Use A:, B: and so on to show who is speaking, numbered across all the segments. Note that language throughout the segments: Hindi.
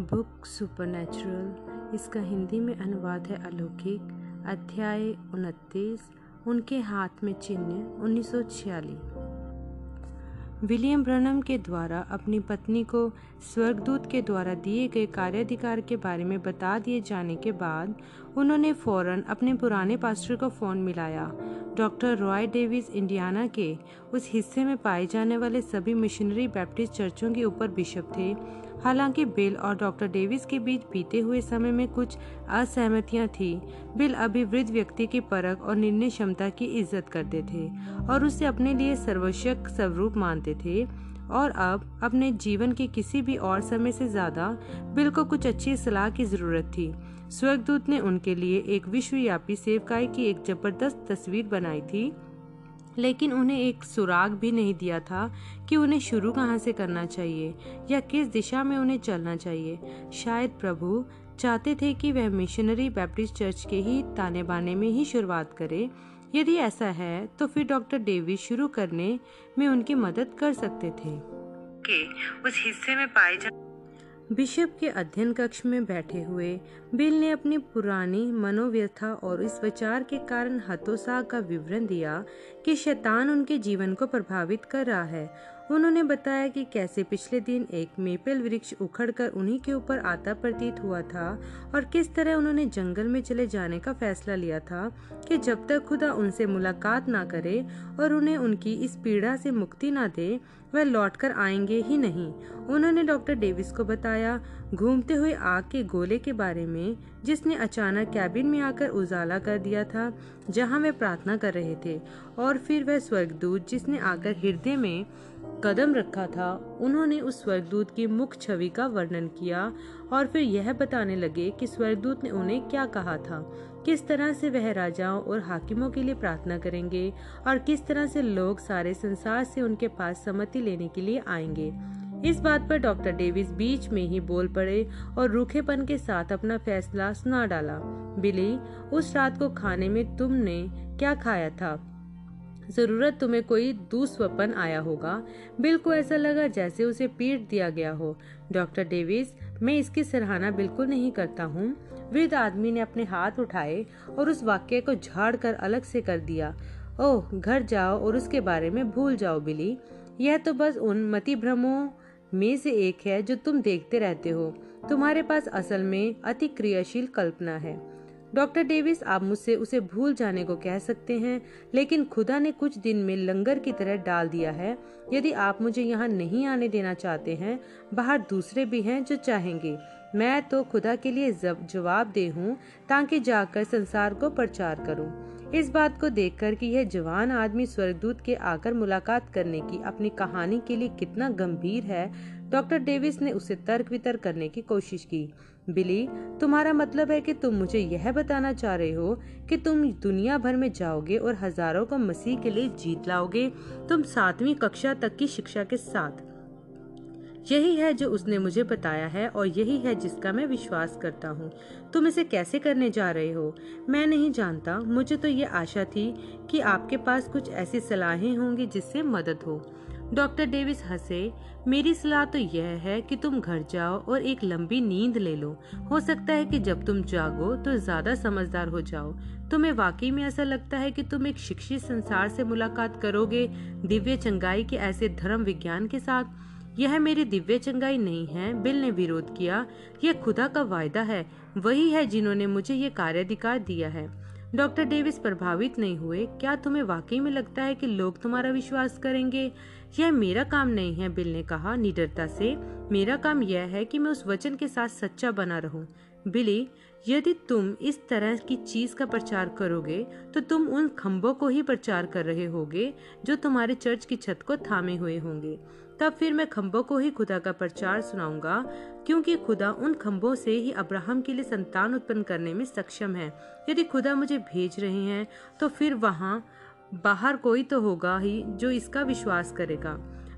A: बुक सुपरनेचुरल, इसका हिंदी में अनुवाद है अलौकिक, अध्याय उनतीस, उनके हाथ में चिन्ह 1946 विलियम ब्रनम के द्वारा अपनी पत्नी को स्वर्गदूत के द्वारा दिए गए कार्याधिकार के बारे में बता दिए जाने के बाद उन्होंने फ़ौरन अपने पुराने पास्टर को फ़ोन मिलाया। डॉक्टर रॉय डेविस, इंडियाना के उस हिस्से में पाए जाने वाले सभी मिशनरी बैप्टिस्ट चर्चों के ऊपर बिशप थे। हालाँकि बिल और डॉक्टर डेविस के बीच बीते हुए समय में कुछ असहमतियाँ थी। बिल अभी वृद्ध व्यक्ति की परख और निर्णय क्षमता की इज़्ज़त करते थे और उसे अपने लिए सर्वश्यक स्वरूप मानते थे। और अब, अपने जीवन के किसी भी और समय से ज़्यादा, बिल को कुछ अच्छी सलाह की ज़रूरत थी। स्वर्गदूत ने उनके लिए एक विश्वव्यापी सेवकाई की एक ज़बरदस्त तस्वीर बनाई थी। लेकिन उन्हें एक सुराग भी नहीं दिया था कि उन्हें शुरू कहाँ से करना चाहिए या किस दिशा में उन्हें चलना चाहिए। शायद प्रभु चाहते थे कि वह मिशनरी बैप्टिस्ट चर्च के ही ताने बाने में ही शुरुआत करे। यदि ऐसा है तो फिर डॉक्टर डेविस शुरू करने में उनकी मदद कर सकते थे।
B: के उस हिस्से में पाए जा
A: बिशप के अध्ययन कक्ष में बैठे हुए, बिल ने अपनी पुरानी मनोव्यथा और इस विचार के कारण हतोत्साह का विवरण दिया कि शैतान उनके जीवन को प्रभावित कर रहा है। उन्होंने बताया कि कैसे पिछले दिन एक मेपल वृक्ष उखड़कर उन्हीं के ऊपर आता प्रतीत हुआ था और किस तरह उन्होंने जंगल में चले जाने का फैसला लिया था कि जब तक खुदा उनसे मुलाकात ना करे और उन्हें उनकी इस पीड़ा से मुक्ति ना दे वह लौटकर आएँगे ही नहीं। उन्होंने डॉक्टर डेविस को बताया, घूमते हुए आग के गोले के बारे में, जिसने अचानक कैबिन में आकर उजाला कर दिया था, जहाँ वे प्रार्थना कर रहे थे। और फिर वह स्वर्गदूत जिसने आकर हृदय में कदम रखा था, उन्होंने उस स्वर्गदूत की मुख छवि का वर्णन किया और फिर यह बताने लगे कि स्वर्गदूत ने उन्हें क्या कहा था। किस तरह से वह राजाओं और हाकिमों के लिए प्रार्थना करेंगे और किस तरह से लोग सारे संसार से उनके पास सम्मति लेने के लिए आएँगे? इस बात पर डॉक्टर डेविस बीच में ही बोल पड़े और रूखेपन के साथ अपना फैसला सुना डाला। बिली, उस रात को खाने में तुमने क्या खाया था? ज़रूरत तुम्हें कोई दुस्वपन आया होगा। बिल को ऐसा लगा जैसे उसे पीट दिया गया हो। डॉक्टर डेविस, मैं इसकी सराहना बिल्कुल नहीं करता हूँ। वृद्ध आदमी ने अपने हाथ उठाए और उस वाक्य को झाड़ कर अलग से कर दिया। ओह, घर जाओ और उसके बारे में भूल जाओ, बिली। यह तो बस उन मति भ्रमों में से एक है जो तुम देखते रहते हो। तुम्हारे पास असल में अति क्रियाशील कल्पना है। डॉक्टर डेविस, आप मुझसे उसे भूल जाने को कह सकते हैं, लेकिन खुदा ने कुछ दिन में लंगर की तरह डाल दिया है। यदि आप मुझे यहाँ नहीं आने देना चाहते हैं, बाहर दूसरे भी हैं जो चाहेंगे। मैं तो खुदा के लिए जवाब दे हूँ, ताकि जाकर संसार को प्रचार करूँ। इस बात को देखकर कि यह जवान आदमी स्वर्गदूत के आकर मुलाकात करने की अपनी कहानी के लिए कितना गंभीर है, डॉक्टर डेविस ने उसे तर्क वितर्क करने की कोशिश की। बिली, तुम्हारा मतलब है कि तुम मुझे यह बताना चाह रहे हो कि तुम दुनिया भर में जाओगे और हज़ारों को मसीह के लिए जीत लाओगे? तुम सातवीं कक्षा तक की शिक्षा के साथ यही है जो उसने मुझे बताया है और यही है जिसका मैं विश्वास करता हूँ। तुम इसे कैसे करने जा रहे हो? मैं नहीं जानता। मुझे तो ये आशा थी कि आपके पास कुछ ऐसी सलाहें होंगी जिससे मदद हो। डॉक्टर डेविस हंसे। मेरी सलाह तो यह है कि तुम घर जाओ और एक लंबी नींद ले लो। हो सकता है कि जब तुम जागो तो ज़्यादा समझदार हो जाओ। तुम्हें वाकई में ऐसा लगता है कि तुम एक शिक्षित संसार से मुलाकात करोगे, दिव्य चंगाई के ऐसे धर्म विज्ञान के साथ? यह मेरी दिव्य चंगाई नहीं है, बिल ने विरोध किया। यह खुदा का वायदा है, वही है जिन्होंने मुझे ये कार्याधिकार दिया है। डॉक्टर डेविस प्रभावित नहीं हुए। क्या तुम्हें वाकई में लगता है कि लोग तुम्हारा विश्वास करेंगे? यह मेरा काम नहीं है, बिल ने कहा निडरता से। मेरा काम यह है कि मैं उस वचन के साथ सच्चा बना रहूँ। बिली, यदि तुम इस तरह की चीज़ का प्रचार करोगे तो तुम उन खम्बों को ही प्रचार कर रहे होगे, जो तुम्हारे चर्च की छत को थामे हुए होंगे। तब फिर मैं खम्बों को ही खुदा का प्रचार सुनाऊँगा, क्योंकि खुदा उन खम्बों से ही अब्राहम के लिए संतान उत्पन्न करने में सक्षम है। यदि खुदा मुझे भेज रहे हैं तो फिर वहाँ बाहर कोई तो होगा ही जो इसका विश्वास करेगा।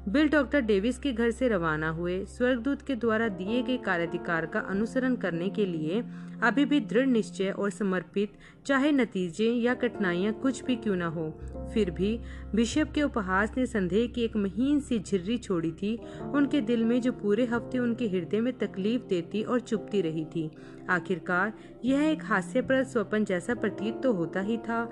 A: बिल डॉक्टर डेविस के घर से रवाना हुए स्वर्गदूत के द्वारा दिए गए कार्याधिकार का अनुसरण करने के लिए अभी भी दृढ़ निश्चय और समर्पित, चाहे नतीजे या कठिनाइयाँ कुछ भी क्यों न हो। फिर भी बिशप के उपहास ने संदेह की एक महीन सी झिर्री छोड़ी थी। उनके दिल में जो पूरे हफ़्ते उनके हृदय में तकलीफ़ देती और चुपती रही थी। आखिरकार, यह एक हास्यप्रद स्वपन जैसा प्रतीत तो होता ही था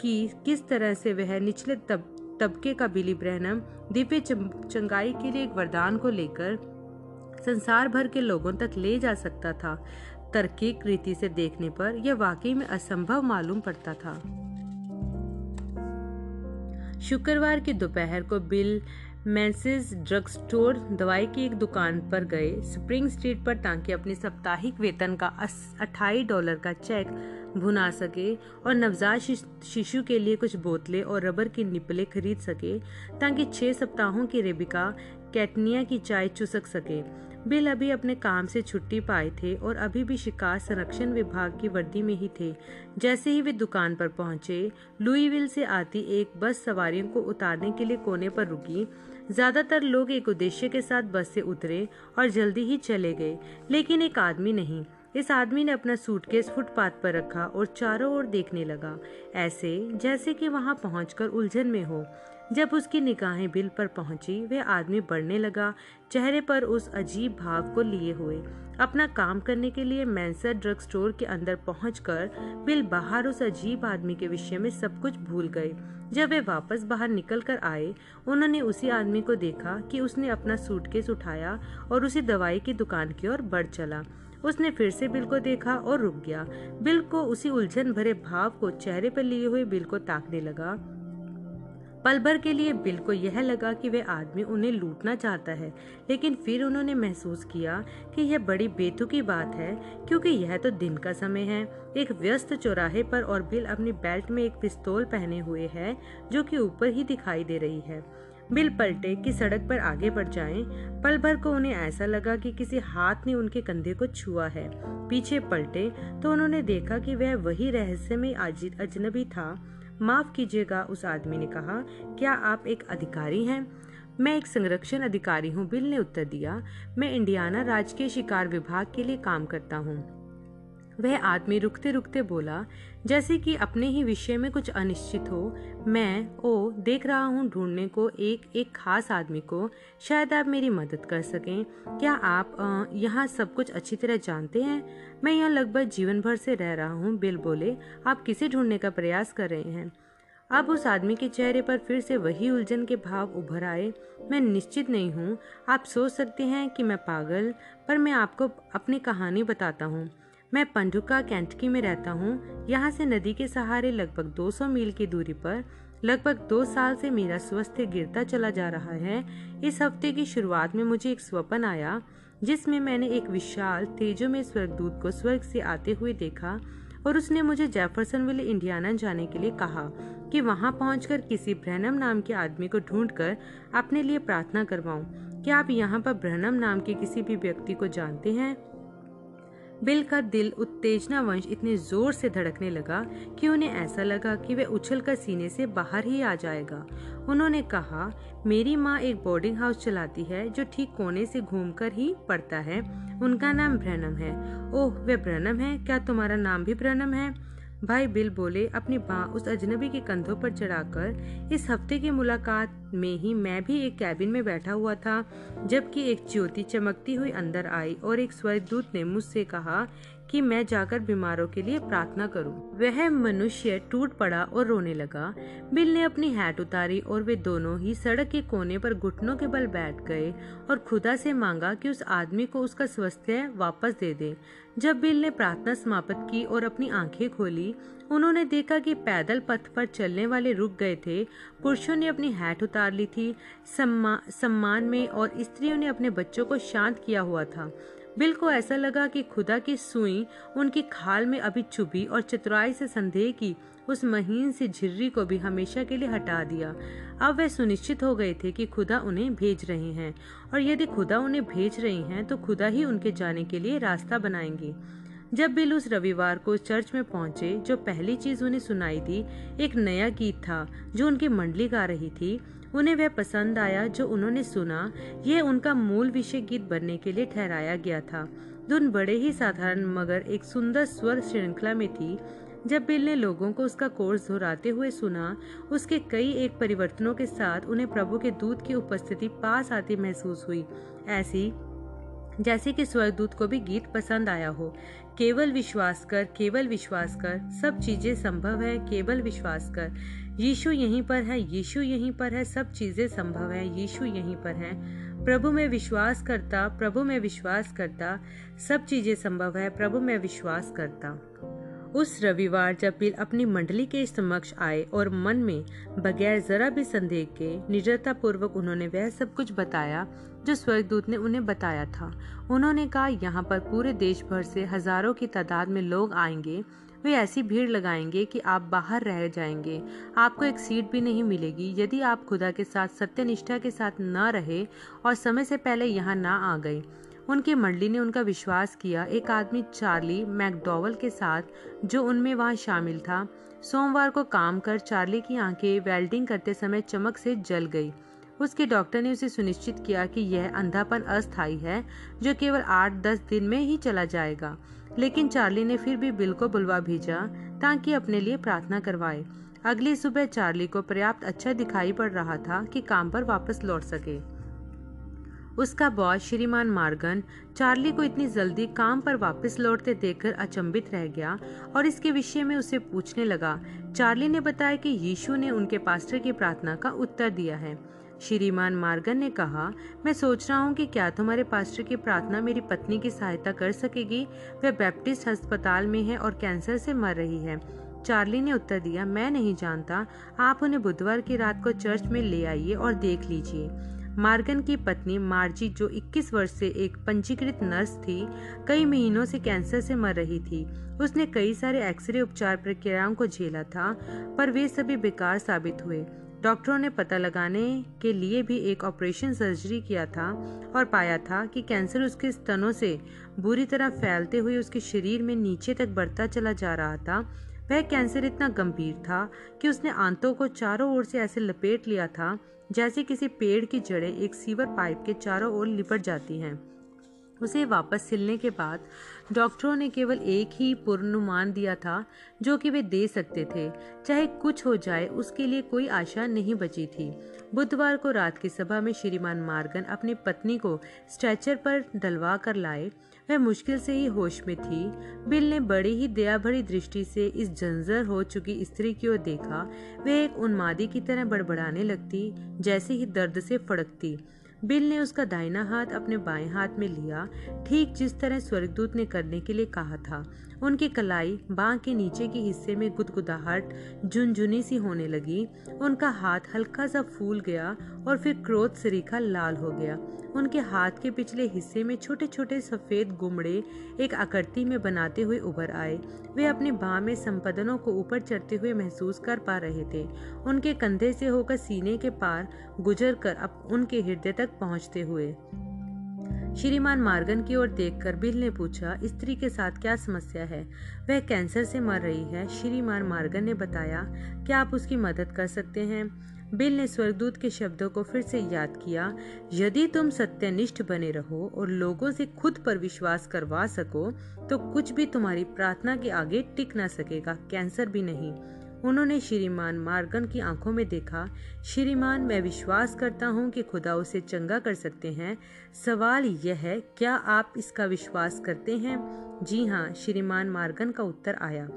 A: कि किस तरह से वह निचले तब तबके का बिली ब्रहनम दिव्य चंगाई के लिए एक वरदान को लेकर संसार भर के लोगों तक ले जा सकता था। तर्कीक रीति से देखने पर यह वाकई में असंभव मालूम पड़ता था। शुक्रवार की दोपहर को बिल मैंसिस ड्रग स्टोर दवाई की एक दुकान पर गए। स्प्रिंग स्ट्रीट पर ताकि अपने साप्ताहिक वेतन का अठाई डॉलर का चेक भुना सके और नवजात शिशु के लिए कुछ बोतलें और रबर की निपले खरीद सके ताकि छह सप्ताहों की रेबिका कैटनिया की चाय चुसक सके। बिल अभी अपने काम से छुट्टी पाए थे और अभी भी शिकार संरक्षण विभाग की वर्दी में ही थे। जैसे ही वे दुकान पर पहुँचे, लुईविल से आती एक बस सवारियों को उतारने के लिए कोने पर रुकी। ज़्यादातर लोग एक उद्देश्य के साथ बस से उतरे और जल्दी ही चले गए, लेकिन एक आदमी नहीं। इस आदमी ने अपना सूटकेस फुटपाथ पर रखा और चारों ओर देखने लगा। ऐसे, जैसे कि वहाँ पहुंचकर उलझन में हो। जब उसकी निगाहें बिल पर पहुँची, वह आदमी बढ़ने लगा। चेहरे पर उस अजीब भाव को लिए हुए। अपना काम करने के लिए मैंसर ड्रग स्टोर के अंदर पहुंचकर, बिल बाहर उस अजीब आदमी के विषय में सब कुछ भूल गए। जब वे वापस बाहर निकल कर आए, उन्होंने उसी आदमी को देखा कि उसने अपना सूटकेस उठाया और उसी दवाई की दुकान की ओर बढ़ चला। उसने फिर से बिल को देखा और रुक गया। बिल को उसी उलझन भरे भाव को चेहरे पर लिए हुए बिल को ताकने लगा। पल भर के लिए बिल को यह लगा कि वह आदमी उन्हें लूटना चाहता है, लेकिन फिर उन्होंने महसूस किया कि यह बड़ी बेतुकी बात है, क्योंकि यह तो दिन का समय है। एक व्यस्त चौराहे पर और बिल अपनी बेल्ट में एक पिस्तौल पहने हुए है, जो कि ऊपर ही दिखाई दे रही है। बिल पलटे कि सड़क पर आगे बढ़ जाएँ। पल भर को उन्हें ऐसा लगा कि किसी हाथ ने उनके कंधे को छुआ है। पीछे पलटे तो उन्होंने देखा कि वह वही रहस्यमय अजनबी था। माफ़ कीजिएगा, उस आदमी ने कहा, क्या आप एक अधिकारी हैं? मैं एक संरक्षण अधिकारी हूँ, बिल ने उत्तर दिया। मैं इंडियाना राजकीय शिकार विभाग के लिए काम करता हूँ। वह आदमी रुकते रुकते बोला, जैसे कि अपने ही विषय में कुछ अनिश्चित हो, मैं, ओ, देख रहा हूँ ढूँढने को एक एक खास आदमी को, शायद आप मेरी मदद कर सकें। क्या आप यहाँ सब कुछ अच्छी तरह जानते हैं? मैं यहाँ लगभग जीवन भर से रह रहा हूँ। बिल बोले, आप किसे ढूँढने का प्रयास कर रहे हैं? अब उस आदमी के चेहरे पर फिर से वही उलझन के भाव उभर आए। मैं निश्चित नहीं हूँ। आप सोच सकते हैं कि मैं पागल, पर मैं आपको अपनी कहानी बताता हूँ। मैं पंडुका कैंटकी में रहता हूँ। यहाँ से नदी के सहारे लगभग 200 मील की दूरी पर लगभग दो साल से मेरा स्वास्थ्य गिरता चला जा रहा है। इस हफ़्ते की शुरुआत में मुझे एक स्वप्न आया, जिसमें मैंने एक विशाल, तेजो में स्वर्गदूत को स्वर्ग से आते हुए देखा और उसने मुझे जेफरसनविल, इंडियाना जाने के लिए कहा कि वहाँ पहुंचकर किसी ब्रहनम नाम के आदमी को ढूंढकर अपने लिए प्रार्थना करवाऊं। क्या आप यहाँ पर ब्रहनम नाम के किसी भी व्यक्ति को जानते हैं? बिल का दिल उत्तेजना वंश इतने ज़ोर से धड़कने लगा कि उन्हें ऐसा लगा कि वह उछलकर सीने से बाहर ही आ जाएगा। उन्होंने कहा, मेरी माँ एक बोर्डिंग हाउस चलाती है जो ठीक कोने से घूमकर ही पड़ता है। उनका नाम ब्रनम है। ओह वे ब्रनम है? क्या तुम्हारा नाम भी ब्रनम है? भाई बिल बोले, अपनी बाँ उस अजनबी के कंधों पर चढ़ाकर इस हफ़्ते की मुलाकात में ही मैं भी एक कैबिन में बैठा हुआ था, जबकि एक ज्योति चमकती हुई अंदर आई और एक स्वर्गदूत ने मुझसे कहा कि मैं जाकर बीमारों के लिए प्रार्थना करूँ। वह मनुष्य टूट पड़ा और रोने लगा। बिल ने अपनी हैट उतारी और वे दोनों ही सड़क के कोने पर घुटनों के बल बैठ गए और खुदा से मांगा कि उस आदमी को उसका स्वास्थ्य वापस दे दे। जब बिल ने प्रार्थना समाप्त की और अपनी आँखें खोली उन्होंने देखा कि पैदल पथ पर चलने वाले रुक गए थे। पुरुषों ने अपनी हैट उतार ली थी। सम्मा, सम्मान में और स्त्रियों ने अपने बच्चों को शांत किया हुआ था। बिल को ऐसा लगा कि खुदा की सुई उनकी खाल में अभी चुभी और चतुराई से संदेह की, उस महीन सी झिर्री को भी हमेशा के लिए हटा दिया। अब वे सुनिश्चित हो गए थे कि खुदा उन्हें भेज रहे हैं। और यदि खुदा उन्हें भेज रहे हैं तो खुदा ही उनके जाने के लिए रास्ता बनाएँगे। जब बिल उस रविवार को चर्च में पहुँचे, जो पहली चीज़ उन्हें सुनाई थी एक नया गीत था, जो उनकी मंडली गा रही थी, उन्हें वह पसंद आया जो उन्होंने सुना। यह उनका मूल विषय गीत बनने के लिए ठहराया गया था। धुन बड़े ही साधारण, मगर एक सुंदर स्वर श्रृंखला में थी। जब बिल ने लोगों को उसका कोर्स दोहराते हुए सुना, उसके कई एक परिवर्तनों के साथ उन्हें प्रभु के दूत की उपस्थिति पास आती महसूस हुई। ऐसी जैसे कि स्वर्गदूत को भी गीत पसंद आया हो। केवल विश्वास कर, केवल विश्वास कर, सब चीज़ें संभव है, केवल विश्वास कर। यीशु यहीं पर है, यीशु यहीं पर है, सब चीज़ें संभव है, यीशु यहीं पर है। प्रभु में विश्वास करता, प्रभु में विश्वास करता, सब चीज़ें संभव है, प्रभु में विश्वास करता। उस रविवार जब बिल अपनी मंडली के समक्ष आए और मन में बगैर जरा भी संदेह के निडरता पूर्वक उन्होंने वह सब कुछ बताया जो स्वर्गदूत ने उन्हें बताया था। उन्होंने कहा, यहाँ पर पूरे देश भर से हज़ारों की तादाद में लोग आएँगे। वे ऐसी भीड़ लगाएँगे कि आप बाहर रह जाएँगे। आपको एक सीट भी नहीं मिलेगी। यदि आप खुदा के साथ, सत्यनिष्ठा के साथ न रहे और समय से पहले यहाँ ना आ गए उनकी मंडली ने उनका विश्वास किया। एक आदमी चार्ली मैकडोवल के साथ, जो उनमें वहाँ शामिल था, सोमवार को काम कर चार्ली की आँखें वेल्डिंग करते समय चमक से जल गई। उसके डॉक्टर ने उसे सुनिश्चित किया कि यह अंधापन अस्थायी है, जो केवल आठ दस दिन में ही चला जाएगा। लेकिन चार्ली ने फिर भी बिल को बुलवा भेजा, ताकि अपने लिए प्रार्थना करवाए। अगली सुबह चार्ली को पर्याप्त अच्छा दिखाई पड़ रहा था कि काम पर वापस लौट सके। उसका बॉस श्रीमान मार्गन चार्ली को इतनी जल्दी काम पर वापस लौटते देखकर अचंभित रह गया और इसके विषय में उसे पूछने लगा। चार्ली ने बताया कि यीशु ने उनके पास्टर की प्रार्थना का उत्तर दिया है। श्रीमान मार्गन ने कहा, मैं सोच रहा हूँ कि क्या तुम्हारे पास्टर की प्रार्थना मेरी पत्नी की सहायता कर सकेगी? वह बैप्टिस्ट अस्पताल में है और कैंसर से मर रही है। चार्ली ने उत्तर दिया, मैं नहीं जानता। आप उन्हें बुधवार की रात को चर्च में ले आइए और देख लीजिए। मार्गन की पत्नी मार्जी, जो 21 वर्ष से एक पंजीकृत नर्स थी, कई महीनों से कैंसर से मर रही थी। उसने कई सारे एक्सरे उपचार प्रक्रियाओं को झेला था, पर वे सभी बेकार साबित हुए। डॉक्टरों ने पता लगाने के लिए भी एक ऑपरेशन सर्जरी किया था और पाया था कि कैंसर उसके स्तनों से बुरी तरह फैलते हुए उसके शरीर में नीचे तक बढ़ता चला जा रहा था। वह कैंसर इतना गंभीर था कि उसने आंतों को चारों ओर से ऐसे लपेट लिया था जैसे किसी पेड़ की जड़ें एक सीवर पाइप के चारों ओर लिपट जाती हैं। उसे वापस सिलने के बाद डॉक्टरों ने केवल एक ही पूर्वानुमान दिया था, जो कि वे दे सकते थे। चाहे कुछ हो जाए, उसके लिए कोई आशा नहीं बची थी। बुधवार को रात की सभा में श्रीमान मार्गन अपनी पत्नी को स्ट्रेचर पर डलवा कर लाए। वह मुश्किल से ही होश में थी। बिल ने बड़ी ही दया भरी दृष्टि से इस जंजर हो चुकी स्त्री की ओर देखा। वह एक उन्मादी की तरह बड़बड़ाने लगती, जैसे ही दर्द से फड़कती। बिल ने उसका दाहिना हाथ अपने बाएँ हाथ में लिया, ठीक जिस तरह स्वर्गदूत ने करने के लिए कहा था। उनकी कलाई बाँ के नीचे के हिस्से में गुदगुदाहट, झुनझुनी सी होने लगी। उनका हाथ हल्का सा फूल गया और फिर क्रोध सरीखा लाल हो गया। उनके हाथ के पिछले हिस्से में छोटे छोटे सफ़ेद गुमड़े एक आकृति में बनाते हुए उभर आए। वे अपने बाह में संपदनों को ऊपर चढ़ते हुए महसूस कर पा रहे थे। उनके कंधे से होकर सीने के पार गुजर कर अब उनके हृदय तक पहुँचते हुए। श्रीमान मार्गन की ओर देखकर बिल ने पूछा, स्त्री के साथ क्या समस्या है? वह कैंसर से मर रही है। श्रीमान मार्गन ने बताया, क्या आप उसकी मदद कर सकते हैं? बिल ने स्वर्गदूत के शब्दों को फिर से याद किया, यदि तुम सत्यनिष्ठ बने रहो और लोगों से खुद पर विश्वास करवा सको तो कुछ भी तुम्हारी प्रार्थना के आगे टिक ना सकेगा, कैंसर भी नहीं। उन्होंने श्रीमान मार्गन की आँखों में देखा, श्रीमान, मैं विश्वास करता हूँ कि खुदा उसे चंगा कर सकते हैं। सवाल यह है, क्या आप इसका विश्वास करते हैं? जी हाँ श्रीमान मार्गन का उत्तर आया।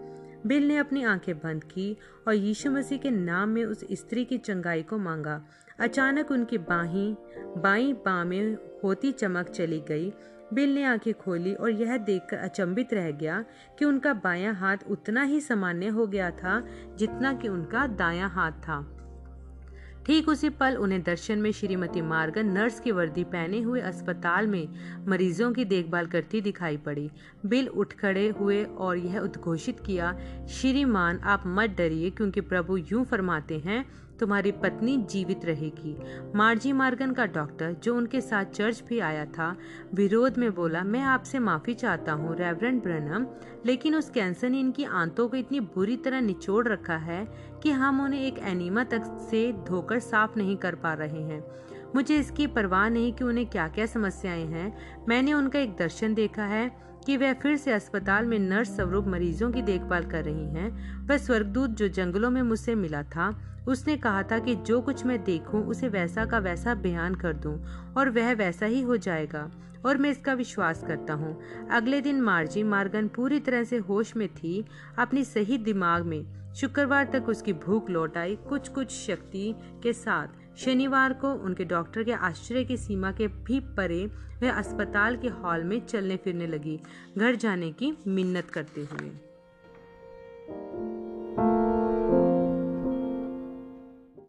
A: बिल ने अपनी आँखें बंद की और यीशु मसीह के नाम में उस स्त्री की चंगाई को मांगा। अचानक उनकी बाहीं, बाई बाँ में होती चमक चली गई। बिल ने आँखें खोली और यह देखकर अचंभित रह गया कि उनका बायां हाथ उतना ही सामान्य हो गया था जितना कि उनका दायां हाथ था। ठीक उसी पल उन्हें दर्शन में श्रीमती मार्गन नर्स की वर्दी पहने हुए अस्पताल में मरीजों की देखभाल करती दिखाई पड़ी। बिल उठ खड़े हुए और यह उद्घोषित किया, श्रीमान, आप मत डरिए, क्योंकि प्रभु यूँ फरमाते हैं तुम्हारी पत्नी जीवित रहेगी। मार्जी मार्गन का डॉक्टर, जो उनके साथ चर्च भी आया था, विरोध में बोला, मैं आपसे माफ़ी चाहता हूँ रेवरेंड ब्रनम लेकिन उस कैंसर ने इनकी आंतों को इतनी बुरी तरह निचोड़ रखा है कि हम उन्हें एक एनीमा तक से धोकर साफ़ नहीं कर पा रहे हैं। मुझे इसकी परवाह नहीं कि उन्हें क्या क्या समस्याएँ हैं। मैंने उनका एक दर्शन देखा है। कि वह फिर से अस्पताल में नर्स स्वरूप मरीजों की देखभाल कर रही हैं। वह स्वर्गदूत जो जंगलों में मुझसे मिला था, उसने कहा था कि जो कुछ मैं देखूँ, उसे वैसा का वैसा बयान कर दूँ और वह वैसा ही हो जाएगा और मैं इसका विश्वास करता हूँ अगले दिन मार्जी मार्गन पूरी तरह से होश में थी, अपनी सही दिमाग में शुक्रवार तक उसकी भूख लौट आई कुछ कुछ शक्ति के साथ शनिवार को उनके डॉक्टर के आश्चर्य की सीमा के भी परे वह अस्पताल के हॉल में चलने फिरने लगी, घर जाने की मिन्नत करते हुए।